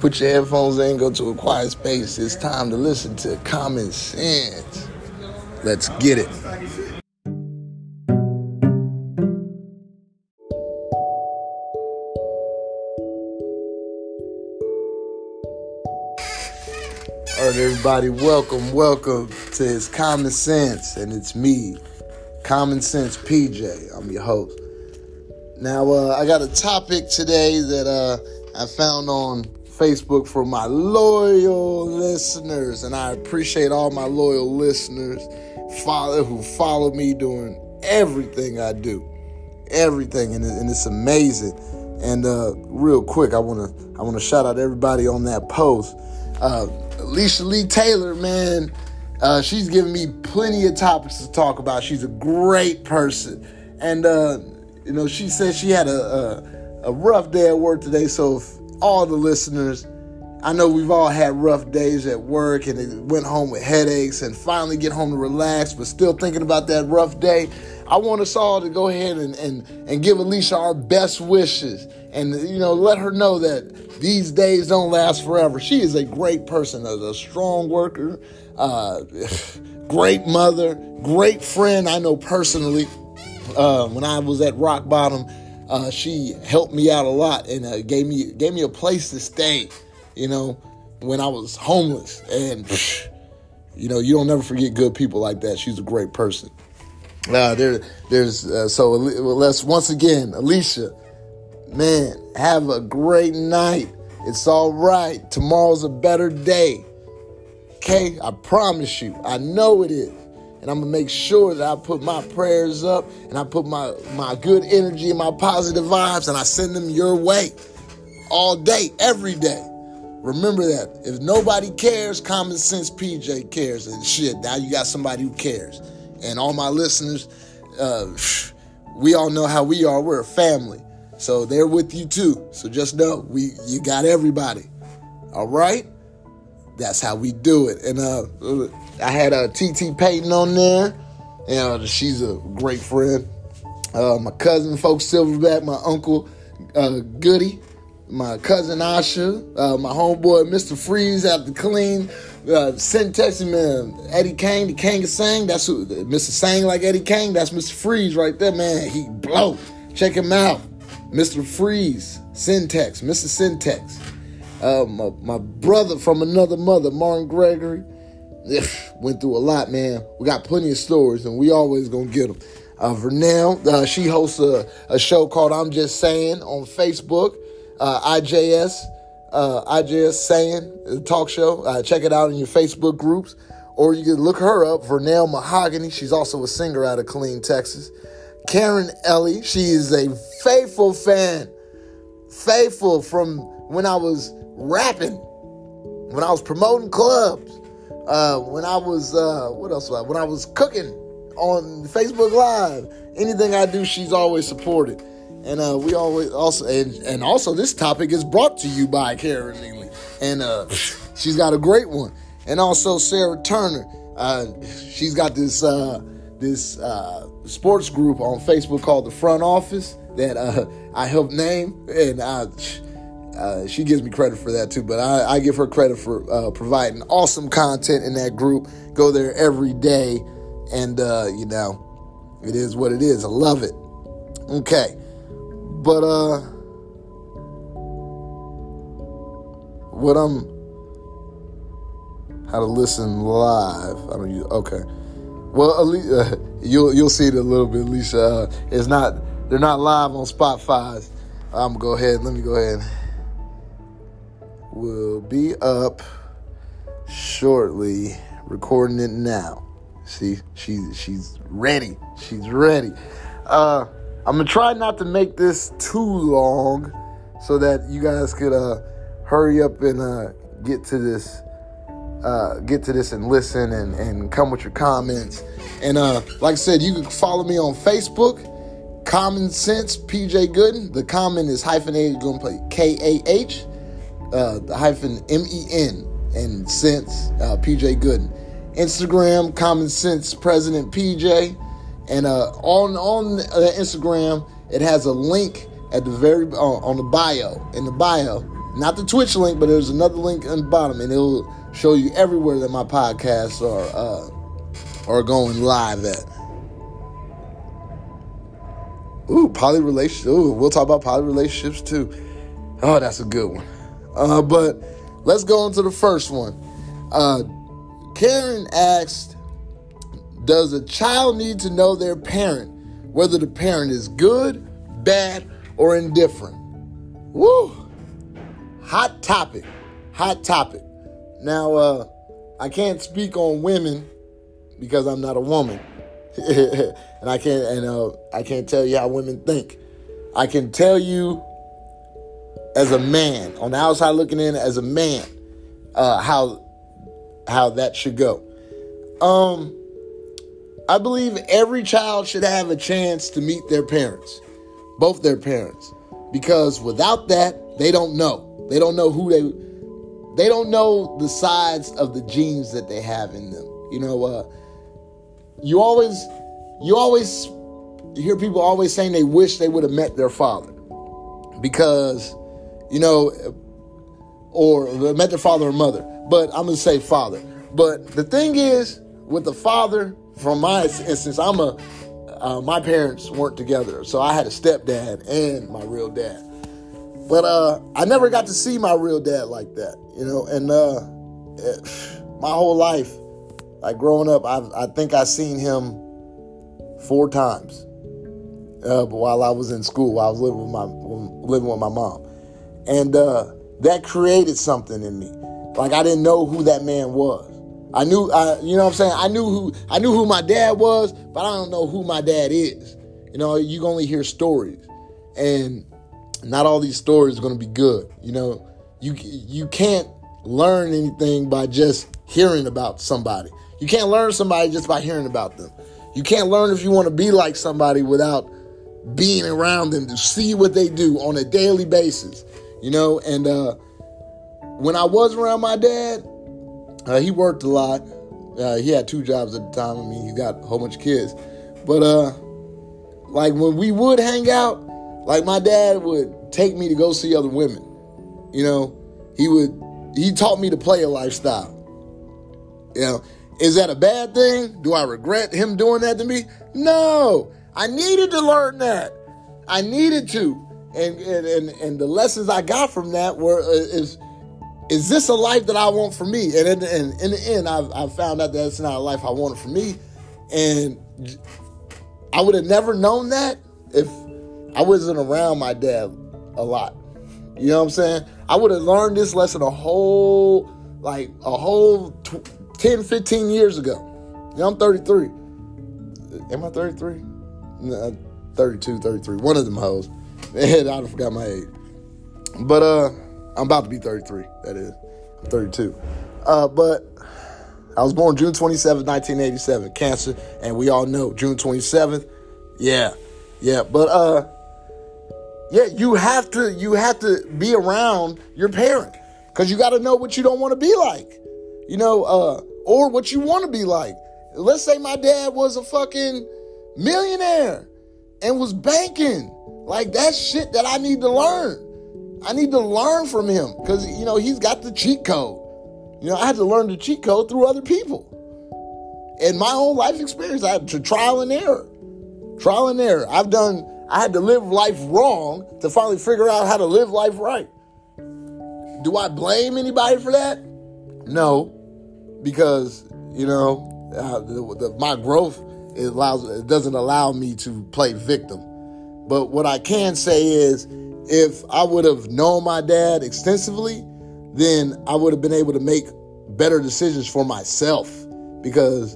Put your headphones in, go to a quiet space. It's time to listen to Common Sense. Let's get it. All right, everybody, welcome, welcome to It's Common Sense, and it's me, Common Sense PJ. I'm your host. Now, uh, I got a topic today that uh, I found on Facebook for my loyal listeners, and I appreciate all my loyal listeners follow, who follow me doing everything I do, everything, and, and it's amazing. And uh, real quick, I wanna I wanna shout out everybody on that post. Uh, Alicia Lee Taylor, man, uh, she's giving me plenty of topics to talk about. She's a great person, and uh, you know she said she had a, a, a rough day at work today. So if all the listeners, I know we've all had rough days at work and it went home with headaches and finally get home to relax, but still thinking about that rough day. I want us all to go ahead and, and, and give Alicia our best wishes and, you know, let her know that these days don't last forever. She is a great person, a, a strong worker, uh, great mother, great friend. I know personally, uh, when I was at rock bottom, uh, she helped me out a lot and uh, gave me gave me a place to stay. You know, when I was homeless, and you know, you don't never forget good people like that. She's a great person. Uh, there, there's uh, so let's once again, Alicia, man, have a great night. It's all right. Tomorrow's a better day. Okay, I promise you. I know it is. And I'm gonna make sure that I put my prayers up and I put my, my good energy and my positive vibes and I send them your way all day, every day. Remember that. If nobody cares, common sense PJ cares. And shit, now you got somebody who cares. And all my listeners, uh, we all know how we are. We're a family. So they're with you too. So just know we you got everybody. All right? That's how we do it. And uh I had a uh, TT Payton on there. And uh, she's a great friend. Uh, my cousin, folks, Silverback, my uncle, uh, Goody, my cousin Asha, uh, my homeboy, Mr. Freeze, the clean. Uh, send text man, Eddie Kane, the King of Sang. That's who, Mr. Sang like Eddie Kane. That's Mr. Freeze right there, man. He blow. Check him out. Mr. Freeze, Syntax, Mr. Syntax. Uh, my, my brother from another mother, Martin Gregory. went through a lot, man. We got plenty of stories, and we always gonna get them. Uh, Vernell, uh, she hosts a, a, show called I'm Just Saying on Facebook. Uh, IJS, uh, IJS Saying, talk show. Uh, check it out in your Facebook groups. Or you can look her up, Vernell Mahogany. She's also a singer out of Killeen, Texas. Karen Ellie, she is a faithful fan. Faithful from when I was rapping, when I was promoting clubs uh, when I was uh, what else? Was I? When I was cooking on Facebook Live, anything I do, she's always supported. And uh, we always also and, and also this topic is brought to you by Karen Neely, and uh, she's got a great one. And also Sarah Turner, uh, she's got this uh, this uh, sports group on Facebook called the Front Office that uh, I helped name, and I uh, she gives me credit for that too, but I, I give her credit for uh, providing awesome content in that group. Go there every day, and uh, you know, it is what it is. I love it. Okay, but uh, what I'm how to listen live. I don't use okay. Well, uh, you'll you'll see it a little bit, Lisa. Uh, it's not they're not live on Spotify. I'm gonna go ahead. Let me go ahead will be up shortly. Recording it now. See, she's she's ready. She's ready. Uh, I'm gonna try not to make this too long, so that you guys could uh, hurry up and uh, get to this. Uh, get to this and listen and, and come with your comments. And uh, like I said, you can follow me on Facebook, Common Sense PJ Gooden. The common is hyphenated, to play K A H uh, the hyphen M E N and sense uh, PJ Gooden. Instagram Common Sense President PJ, and uh, on on uh, Instagram it has a link at the very uh, on the bio in the bio not the Twitch link, but there's another link on the bottom, and it'll show you everywhere that my podcasts are uh, are going live at. Ooh, poly relationships. Ooh, we'll talk about poly relationships too. Oh, that's a good one. Uh, but let's go into the first one. Uh, Karen asked, "Does a child need to know their parent, whether the parent is good, bad, or indifferent?" Woo! Hot topic. Hot topic. Now, uh, I can't speak on women because I'm not a woman. and I can't and uh, I can't tell you how women think. I can tell you as a man on the outside looking in as a man uh, how how that should go. Um, I believe every child should have a chance to meet their parents, both their parents, because without that, they don't know. They don't know who they. They don't know the sides of the genes that they have in them. You know, uh, you always you always hear people always saying they wish they would have met their father because you know or met their father or mother. But i'm gonna say father. But the thing is with the father from my instance i'm a uh, my parents weren't together. So i had a stepdad and my real dad. But uh, i never got to see my real dad like that you know? And uh, it, my whole life like growing up, I, I think I seen him four times. Uh, while I was in school, I was living with my living with my mom, and uh, that created something in me. Like I didn't know who that man was. I knew, I, you know what I'm saying. I knew who I knew who my dad was, but I don't know who my dad is. You know, you only hear stories, and not all these stories are going to be good. You know, you you can't learn anything by just hearing about somebody. You can't learn somebody just by hearing about them. You can't learn if you want to be like somebody without being around them to see what they do on a daily basis. You know, and uh, when I was around my dad, uh, he worked a lot. Uh, he had two jobs at the time. I mean, he got a whole bunch of kids. But uh, like when we would hang out, like my dad would take me to go see other women. You know, he would he taught me to play a lifestyle. You know, is that a bad thing? Do I regret him doing that to me? No. I needed to learn that. I needed to. And and and, and the lessons I got from that were uh, is is this a life that I want for me? And in, in, in the end, I've, i found out that it's not a life I wanted for me. And I would have never known that if I wasn't around my dad a lot. You know what I'm saying? I would have learned this lesson a whole, like a whole 10, 15 years ago. You know, I'm 33. Am I 33? No, 32, 33. One of them hoes. Man, I forgot my age. But uh, I'm about to be 33. That is, I'm 32. Uh, but I was born June 27, 1987, Cancer, and we all know June 27th. Yeah, yeah. But uh, yeah, you have to you have to be around your parent because you got to know what you don't want to be like. You know, uh, or what you want to be like. Let's say my dad was a fucking millionaire and was banking. Like that's shit that I need to learn. I need to learn from him because you know he's got the cheat code. You know, I had to learn the cheat code through other people. In my own life experience, I had to trial and error. Trial and error. I've done, I had to live life wrong to finally figure out how to live life right. Do I blame anybody for that? No because you know uh, the, the, my growth it allows it doesn't allow me to play victim. But what I can say is, if I would have known my dad extensively, then I would have been able to make better decisions for myself because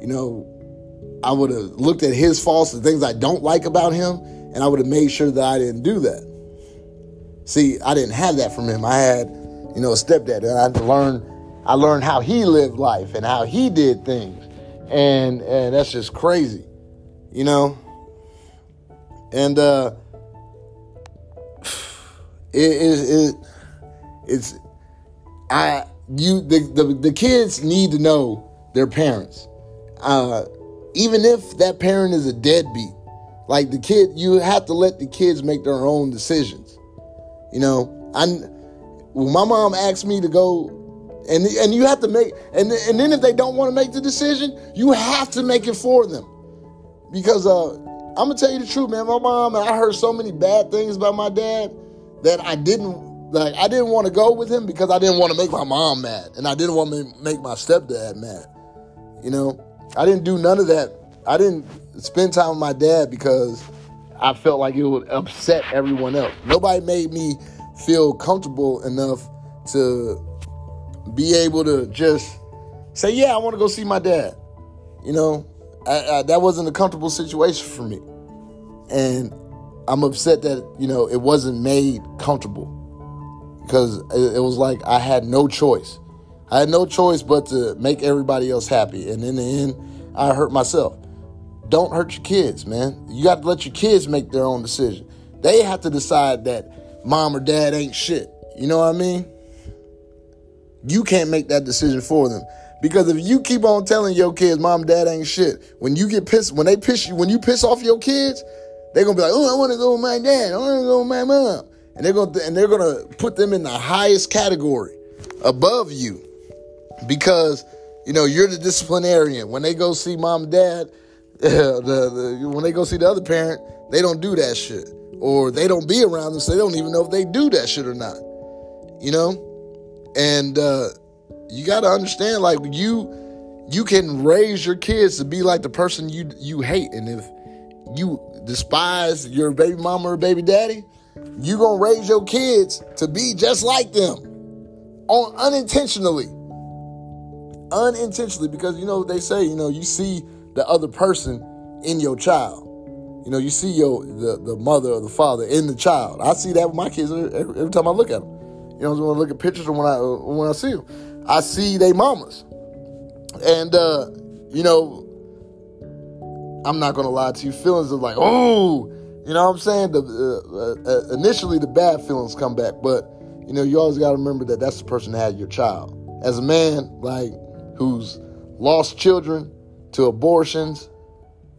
you know I would have looked at his faults, the things I don't like about him, and I would have made sure that I didn't do that. See, I didn't have that from him. I had, you know, a stepdad, and I had to learn I learned how he lived life and how he did things. And, and that's just crazy, you know? And uh, it, it, it, it's, I, you, the, the, the kids need to know their parents. Uh, even if that parent is a deadbeat, like the kid, you have to let the kids make their own decisions. You know, I when my mom asked me to go, and and you have to make, and and then if they don't want to make the decision, you have to make it for them, because uh, I'm gonna tell you the truth, man. My mom and I heard so many bad things about my dad that I didn't like. I didn't want to go with him because I didn't want to make my mom mad, and I didn't want to make my stepdad mad. You know, I didn't do none of that. I didn't spend time with my dad because I felt like it would upset everyone else. Nobody made me feel comfortable enough to be able to just say, "Yeah, I want to go see my dad." You know, I, I, that wasn't a comfortable situation for me, and I'm upset that you know it wasn't made comfortable because it, it was like I had no choice. I had no choice but to make everybody else happy, and in the end, I hurt myself. Don't hurt your kids, man. You got to let your kids make their own decision. They have to decide that mom or dad ain't shit. You know what I mean? You can't make that decision for them. Because if you keep on telling your kids mom dad ain't shit, when you get pissed, when they piss you, when you piss off your kids, they're gonna be like, oh, I wanna go with my dad, I wanna go with my mom. And they're gonna and they're gonna put them in the highest category above you. Because, you know, you're the disciplinarian. When they go see mom and dad, the, the, when they go see the other parent, they don't do that shit. Or they don't be around them, so they don't even know if they do that shit or not. You know? And uh, you gotta understand, like you you can raise your kids to be like the person you you hate. And if you despise your baby mama or baby daddy, you gonna raise your kids to be just like them. On unintentionally. Unintentionally, because you know they say, you know, you see the other person in your child. You know, you see your the, the mother or the father in the child. I see that with my kids every, every time I look at them. You know, when I look at pictures or when I when I see them, I see they mamas, and uh, you know, I'm not gonna lie to you. Feelings of like, oh, you know what I'm saying? The uh, uh, initially the bad feelings come back, but you know, you always got to remember that that's the person that had your child. As a man, like who's lost children, to abortions,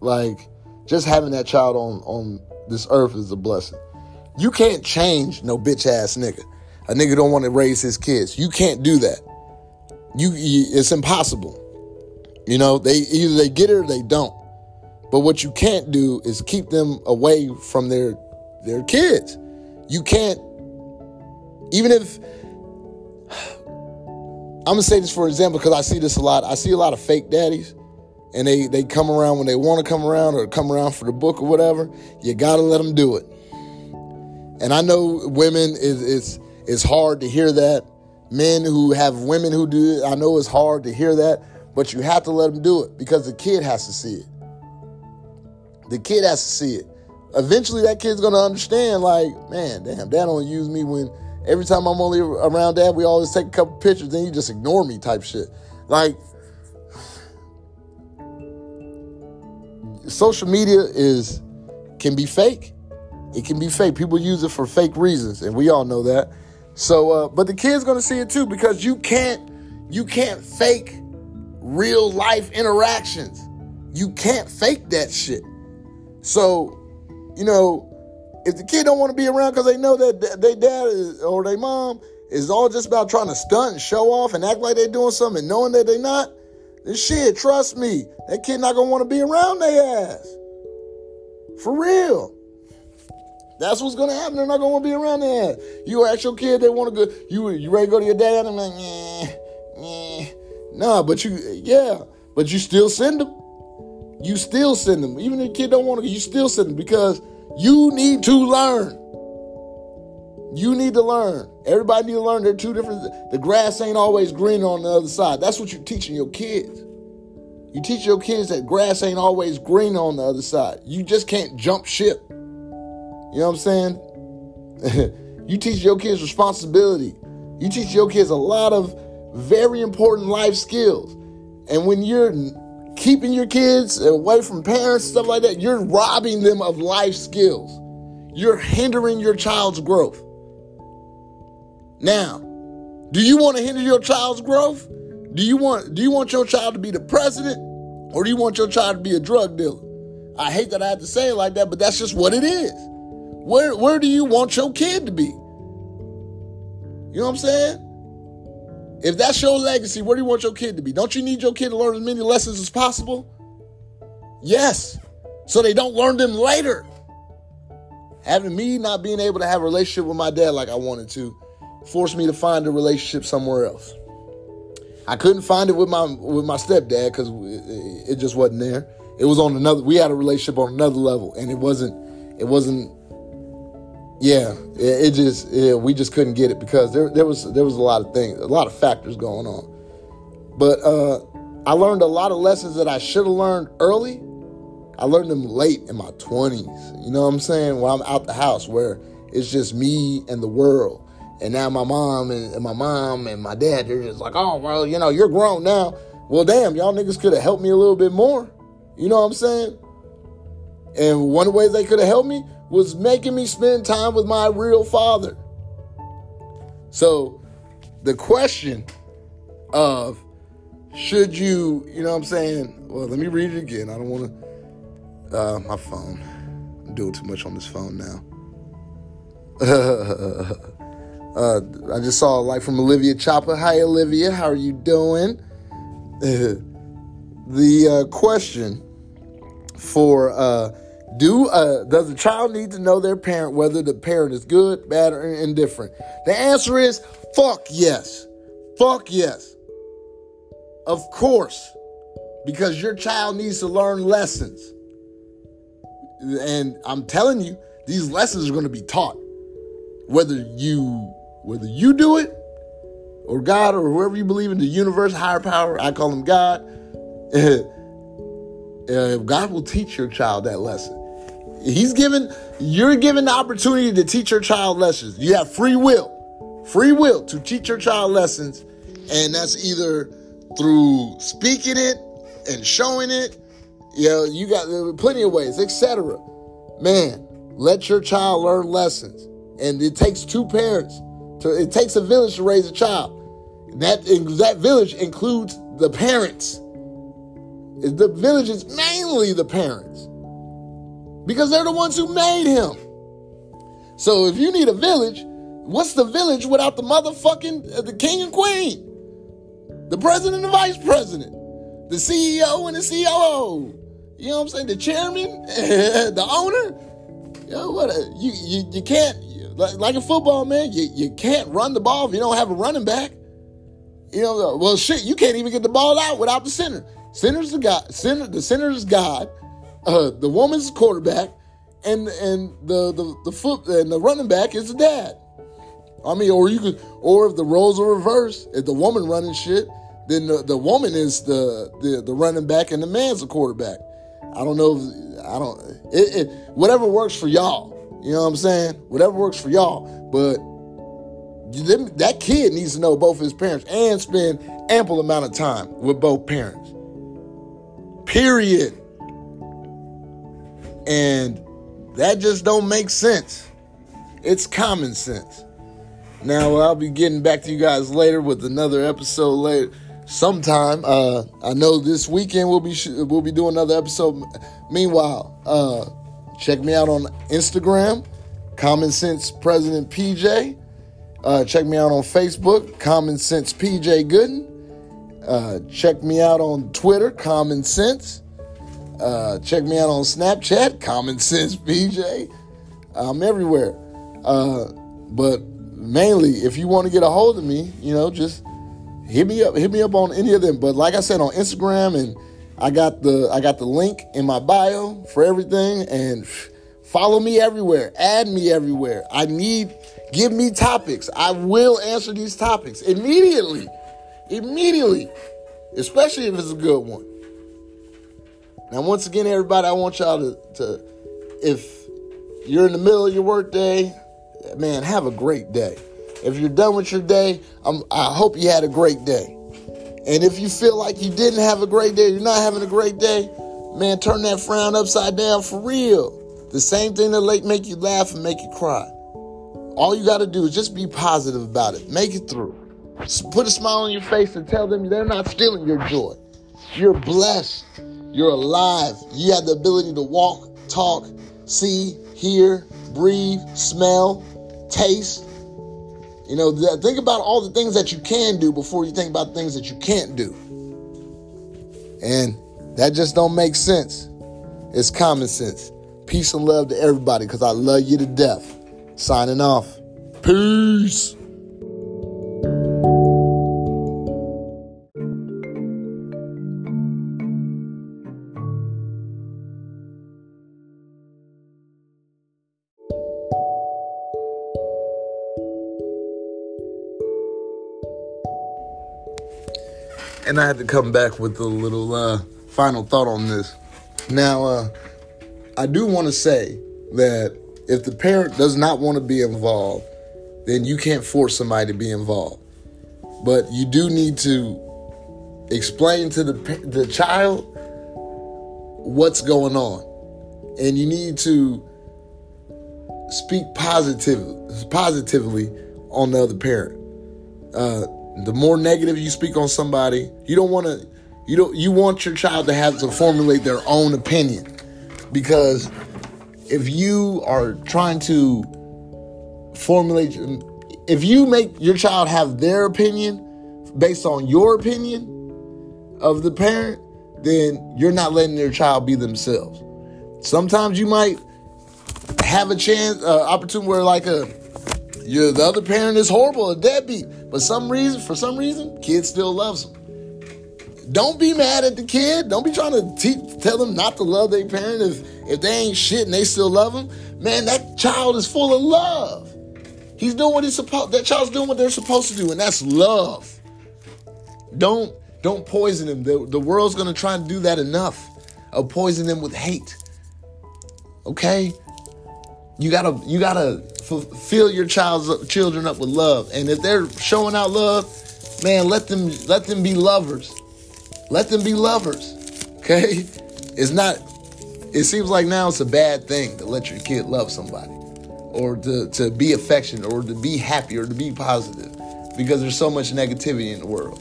like just having that child on on this earth is a blessing. You can't change no bitch ass nigga. A nigga don't want to raise his kids. You can't do that. You, it's impossible. You know, they either they get it or they don't. But what you can't do is keep them away from their their kids. You can't even if I'm gonna say this for example because I see this a lot. I see a lot of fake daddies and they, they come around when they want to come around or come around for the book or whatever, you got to let them do it. And I know women is it's it's hard to hear that. Men who have women who do it, I know it's hard to hear that, but you have to let them do it because the kid has to see it. The kid has to see it. Eventually, that kid's gonna understand. Like, man, damn, dad don't use me when every time I'm only around dad, we always take a couple pictures, then you just ignore me, type shit. Like, social media is can be fake. It can be fake. People use it for fake reasons, and we all know that. So, uh, but the kid's gonna see it too because you can't you can't fake real life interactions. You can't fake that shit. So, you know, if the kid don't want to be around because they know that their dad is, or their mom is all just about trying to stunt and show off and act like they're doing something knowing that they're not, this shit, trust me, that kid not gonna want to be around their ass. For real. That's what's gonna happen. They're not gonna be around there. You ask your kid they want to go. You you ready to go to your dad? I'm like, yeah, yeah. Nah, but you, yeah, but you still send them. You still send them, even if the kid don't want to. You still send them because you need to learn. You need to learn. Everybody need to learn. They're two different. The grass ain't always green on the other side. That's what you're teaching your kids. You teach your kids that grass ain't always green on the other side. You just can't jump ship. You know what I'm saying? you teach your kids responsibility. You teach your kids a lot of very important life skills. And when you're keeping your kids away from parents, stuff like that, you're robbing them of life skills. You're hindering your child's growth. Now, do you want to hinder your child's growth? Do you want do you want your child to be the president or do you want your child to be a drug dealer? I hate that I have to say it like that, but that's just what it is. Where where do you want your kid to be? You know what I'm saying? If that's your legacy, where do you want your kid to be? Don't you need your kid to learn as many lessons as possible? Yes. So they don't learn them later. Having me not being able to have a relationship with my dad like I wanted to forced me to find a relationship somewhere else. I couldn't find it with my with my stepdad because it, it just wasn't there. It was on another. We had a relationship on another level, and it wasn't. It wasn't. Yeah, it, it just. Yeah, we just couldn't get it because there there was there was a lot of things, a lot of factors going on. But uh, I learned a lot of lessons that I should have learned early I learned them late in my 20s. You know what I'm saying? When I'm out the house where it's just me and the world. And now my mom and, and my mom and my dad, they're just like, oh, well, you know, you're grown now. Well, damn, y'all niggas could have helped me a little bit more. You know what I'm saying? And one ways they could have helped me was making me spend time with my real father. So the question of should you, you know what I'm saying? Well, let me read it again. I don't want to uh, my phone. I'm doing too much on this phone now. uh, I just saw a like from Olivia Chopper. Hi, Olivia. How are you doing? the uh, question for uh, do uh, does a child need to know their parent whether the parent is good, bad, or indifferent? The answer is fuck yes. Fuck yes. Of course. Because your child needs to learn lessons. And I'm telling you, these lessons are going to be taught. Whether you whether you do it or God or whoever you believe in, the universe, higher power, I call him God. uh, God will teach your child that lesson. He's given, you're given the opportunity to teach your child lessons. You have free will, free will to teach your child lessons. And that's either through speaking it and showing it you know, you got plenty of ways, etc. Man, let your child learn lessons. And it takes two parents. To, it takes a village to raise a child. That, that village includes the parents. The village is mainly the parents. Because they're the ones who made him. So if you need a village, what's the village without the motherfucking uh, the king and queen? The president and the vice president, the CEO and the COO, you know what I'm saying? The chairman, the owner. Yo, what a, you, you you can't like, like a football man. You you can't run the ball if you don't have a running back. You know, well shit, you can't even get the ball out without the center. Center's the God. Center the center is God. Uh, the woman's quarterback, and and the the the foot and the running back is the dad. I mean, or you could, or if the roles are reversed, if the woman running shit, then the, the woman is the, the the running back and the man's the quarterback. I don't know. If, I don't. It, it, whatever works for y'all. You know what I'm saying? Whatever works for y'all. But that kid needs to know both his parents and spend ample amount of time with both parents. Period. And that just don't make sense. It's common sense. Now I'll be getting back to you guys later with another episode later sometime. Uh, I know this weekend we'll be sh- we'll be doing another episode. Meanwhile, uh, check me out on Instagram, Common Sense President PJ. Uh, check me out on Facebook, Common Sense PJ Gooden. Uh, check me out on Twitter, Common Sense. Uh, check me out on Snapchat, Common Sense BJ. I'm everywhere. Uh, but mainly, if you want to get a hold of me, you know, just hit me up hit me up on any of them but like i said on instagram and i got the i got the link in my bio for everything and follow me everywhere add me everywhere i need give me topics i will answer these topics immediately immediately especially if it's a good one now once again everybody i want y'all to, to if you're in the middle of your workday man have a great day if you're done with your day, I'm, I hope you had a great day. And if you feel like you didn't have a great day, you're not having a great day, man, turn that frown upside down for real. The same thing that make you laugh and make you cry. All you got to do is just be positive about it. Make it through. Put a smile on your face and tell them they're not stealing your joy. You're blessed. You're alive. You have the ability to walk, talk, see, hear, breathe, smell, taste, You know, think about all the things that you can do before you think about things that you can't do. And that just don't make sense. It's common sense. Peace and love to everybody because I love you to death. Signing off. Peace. And I had to come back with a little uh, final thought on this. Now, uh, I do want to say that if the parent does not want to be involved, then you can't force somebody to be involved. But you do need to explain to the the child what's going on, and you need to speak positive positively on the other parent. Uh, the more negative you speak on somebody, you don't want to you don't you want your child to have to formulate their own opinion. Because if you are trying to formulate if you make your child have their opinion based on your opinion of the parent, then you're not letting their child be themselves. Sometimes you might have a chance, uh, opportunity where like a you're, the other parent is horrible, a deadbeat. But some reason, for some reason, kid still loves them. Don't be mad at the kid. Don't be trying to tell them not to love their parent if if they ain't shit and they still love them. Man, that child is full of love. He's doing what he's supposed. That child's doing what they're supposed to do, and that's love. Don't don't poison them. The, the world's gonna try and do that enough of poison them with hate. Okay, you gotta you gotta fill your child's children up with love. And if they're showing out love, man, let them let them be lovers. Let them be lovers. Okay? It's not it seems like now it's a bad thing to let your kid love somebody or to, to be affectionate or to be happy or to be positive because there's so much negativity in the world.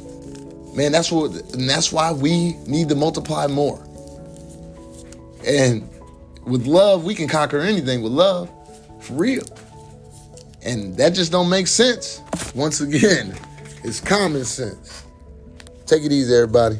Man, that's what and that's why we need to multiply more. And with love, we can conquer anything with love. For real. And that just don't make sense. Once again, it's common sense. Take it easy, everybody.